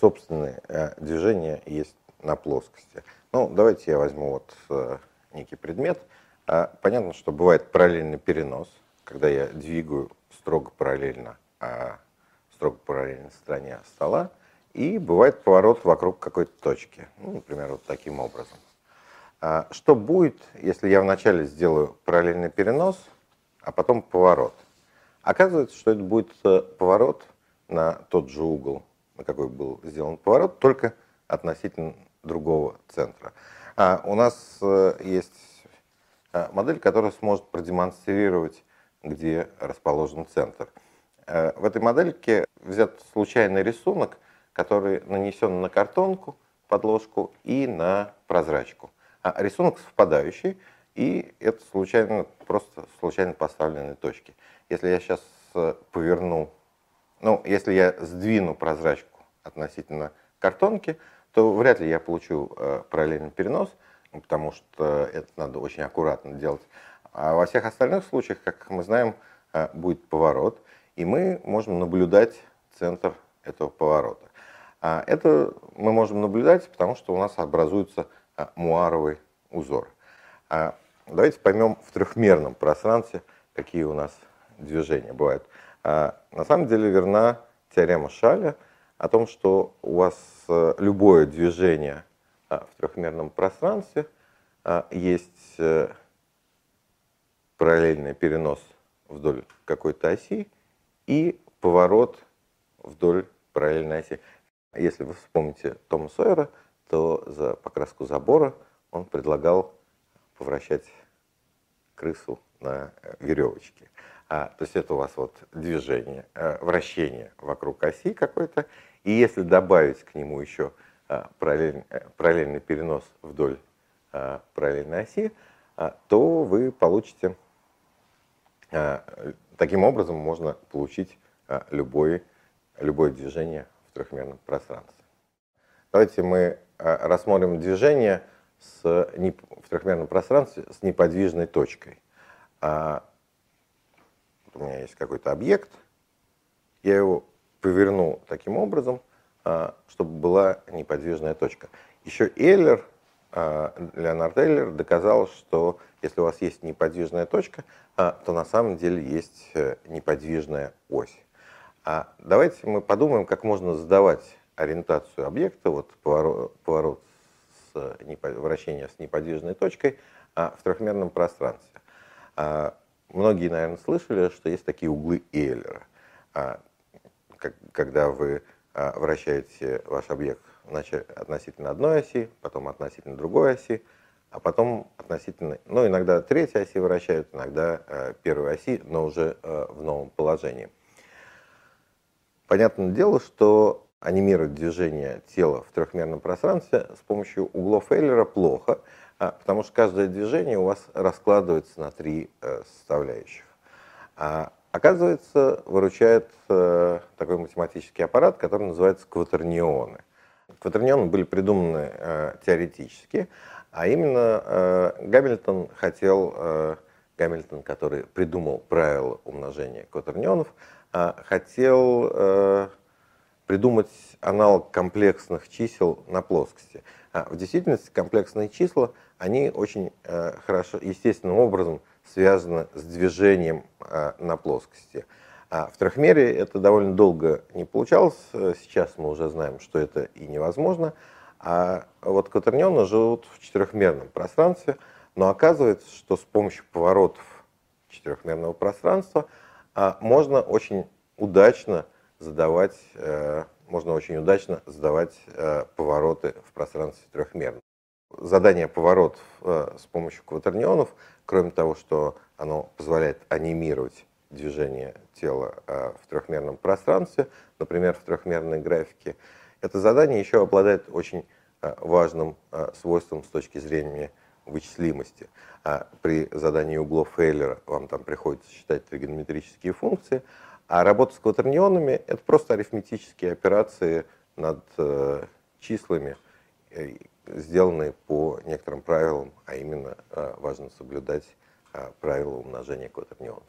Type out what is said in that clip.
собственные э, движения есть на плоскости. Ну, давайте я возьму вот э, некий предмет. А, понятно, что бывает параллельный перенос, когда я двигаю строго параллельно, строго параллельно стороне стола, и бывает поворот вокруг какой-то точки, ну, например, вот таким образом. Что будет, если я вначале сделаю параллельный перенос, а потом поворот? Оказывается, что это будет э, поворот на тот же угол, на какой был сделан поворот, только относительно другого центра. А у нас э, есть э, модель, которая сможет продемонстрировать, где расположен центр. В этой модельке взят случайный рисунок, который нанесен на картонку, подложку и на прозрачку а рисунок совпадающий, и это случайно, просто случайно поставленные точки. Если я сейчас э, поверну, ну, если я сдвину прозрачку относительно картонки, то вряд ли я получу э, параллельный перенос, потому что это надо очень аккуратно делать. А во всех остальных случаях, как мы знаем, э, будет поворот, и мы можем наблюдать центр этого поворота. А это мы можем наблюдать, потому что у нас образуется а, муаровый узор. А давайте поймем в трехмерном пространстве, какие у нас движения бывают. А, на самом деле верна теорема Шаля о том, что у вас э, любое движение в трехмерном пространстве есть э, параллельный перенос вдоль какой-то оси и поворот вдоль параллельной оси. Если вы вспомните Тома Сойера, то за покраску забора он предлагал повращать крысу на э, веревочке. А, то есть это у вас вот движение, э, вращение вокруг оси какой-то, и если добавить к нему еще параллель, параллельный перенос вдоль параллельной оси, то вы получите, таким образом можно получить любое, любое движение в трехмерном пространстве. Давайте мы а, рассмотрим движение с, в трехмерном пространстве с неподвижной точкой. А, у меня есть какой-то объект, я его поверну таким образом, а, чтобы была неподвижная точка. Еще Эйлер, Леонард Эйлер доказал, что если у вас есть неподвижная точка, то на самом деле есть э, неподвижная ось. Давайте мы подумаем, как можно задавать ориентацию объекта, вот поворот, поворот с, вращение с неподвижной точкой а, в трехмерном пространстве. Многие, наверное, слышали, что есть такие углы Эйлера. А, как, когда вы а, вращаете ваш объект относительно одной оси, потом относительно другой оси, а потом относительно, ну, иногда третьей оси вращают, иногда э, первой оси, но уже э, в новом положении. Понятное дело, что анимировать движение тела в трехмерном пространстве с помощью углов Эйлера плохо, потому что каждое движение у вас раскладывается на три э, составляющих. А, оказывается, выручает э, такой математический аппарат, который называется кватернионы. Кватернионы были придуманы э, теоретически, а именно Гамильтон хотел, Гамильтон, который придумал правила умножения кватернионов, хотел придумать аналог комплексных чисел на плоскости. А в действительности комплексные числа, они очень э, хорошо, естественным образом связаны с движением э, на плоскости. А в трехмере это довольно долго не получалось, сейчас мы уже знаем, что это и невозможно. А вот кватернионы живут в четырехмерном пространстве, но оказывается, что с помощью поворотов четырехмерного пространства а, можно очень удачно задавать, э, можно очень удачно задавать э, повороты в пространстве трехмерном. Задание поворотов э, с помощью кватернионов, кроме того, что оно позволяет анимировать движение тела в трехмерном пространстве, например, в трехмерной графике, это задание еще обладает очень важным свойством с точки зрения вычислимости. При задании углов Эйлера вам там приходится считать тригонометрические функции, а работа с кватернионами – это просто арифметические операции над э, числами, э, сделанные по некоторым правилам, а именно э, важно соблюдать правила умножения кватернионов.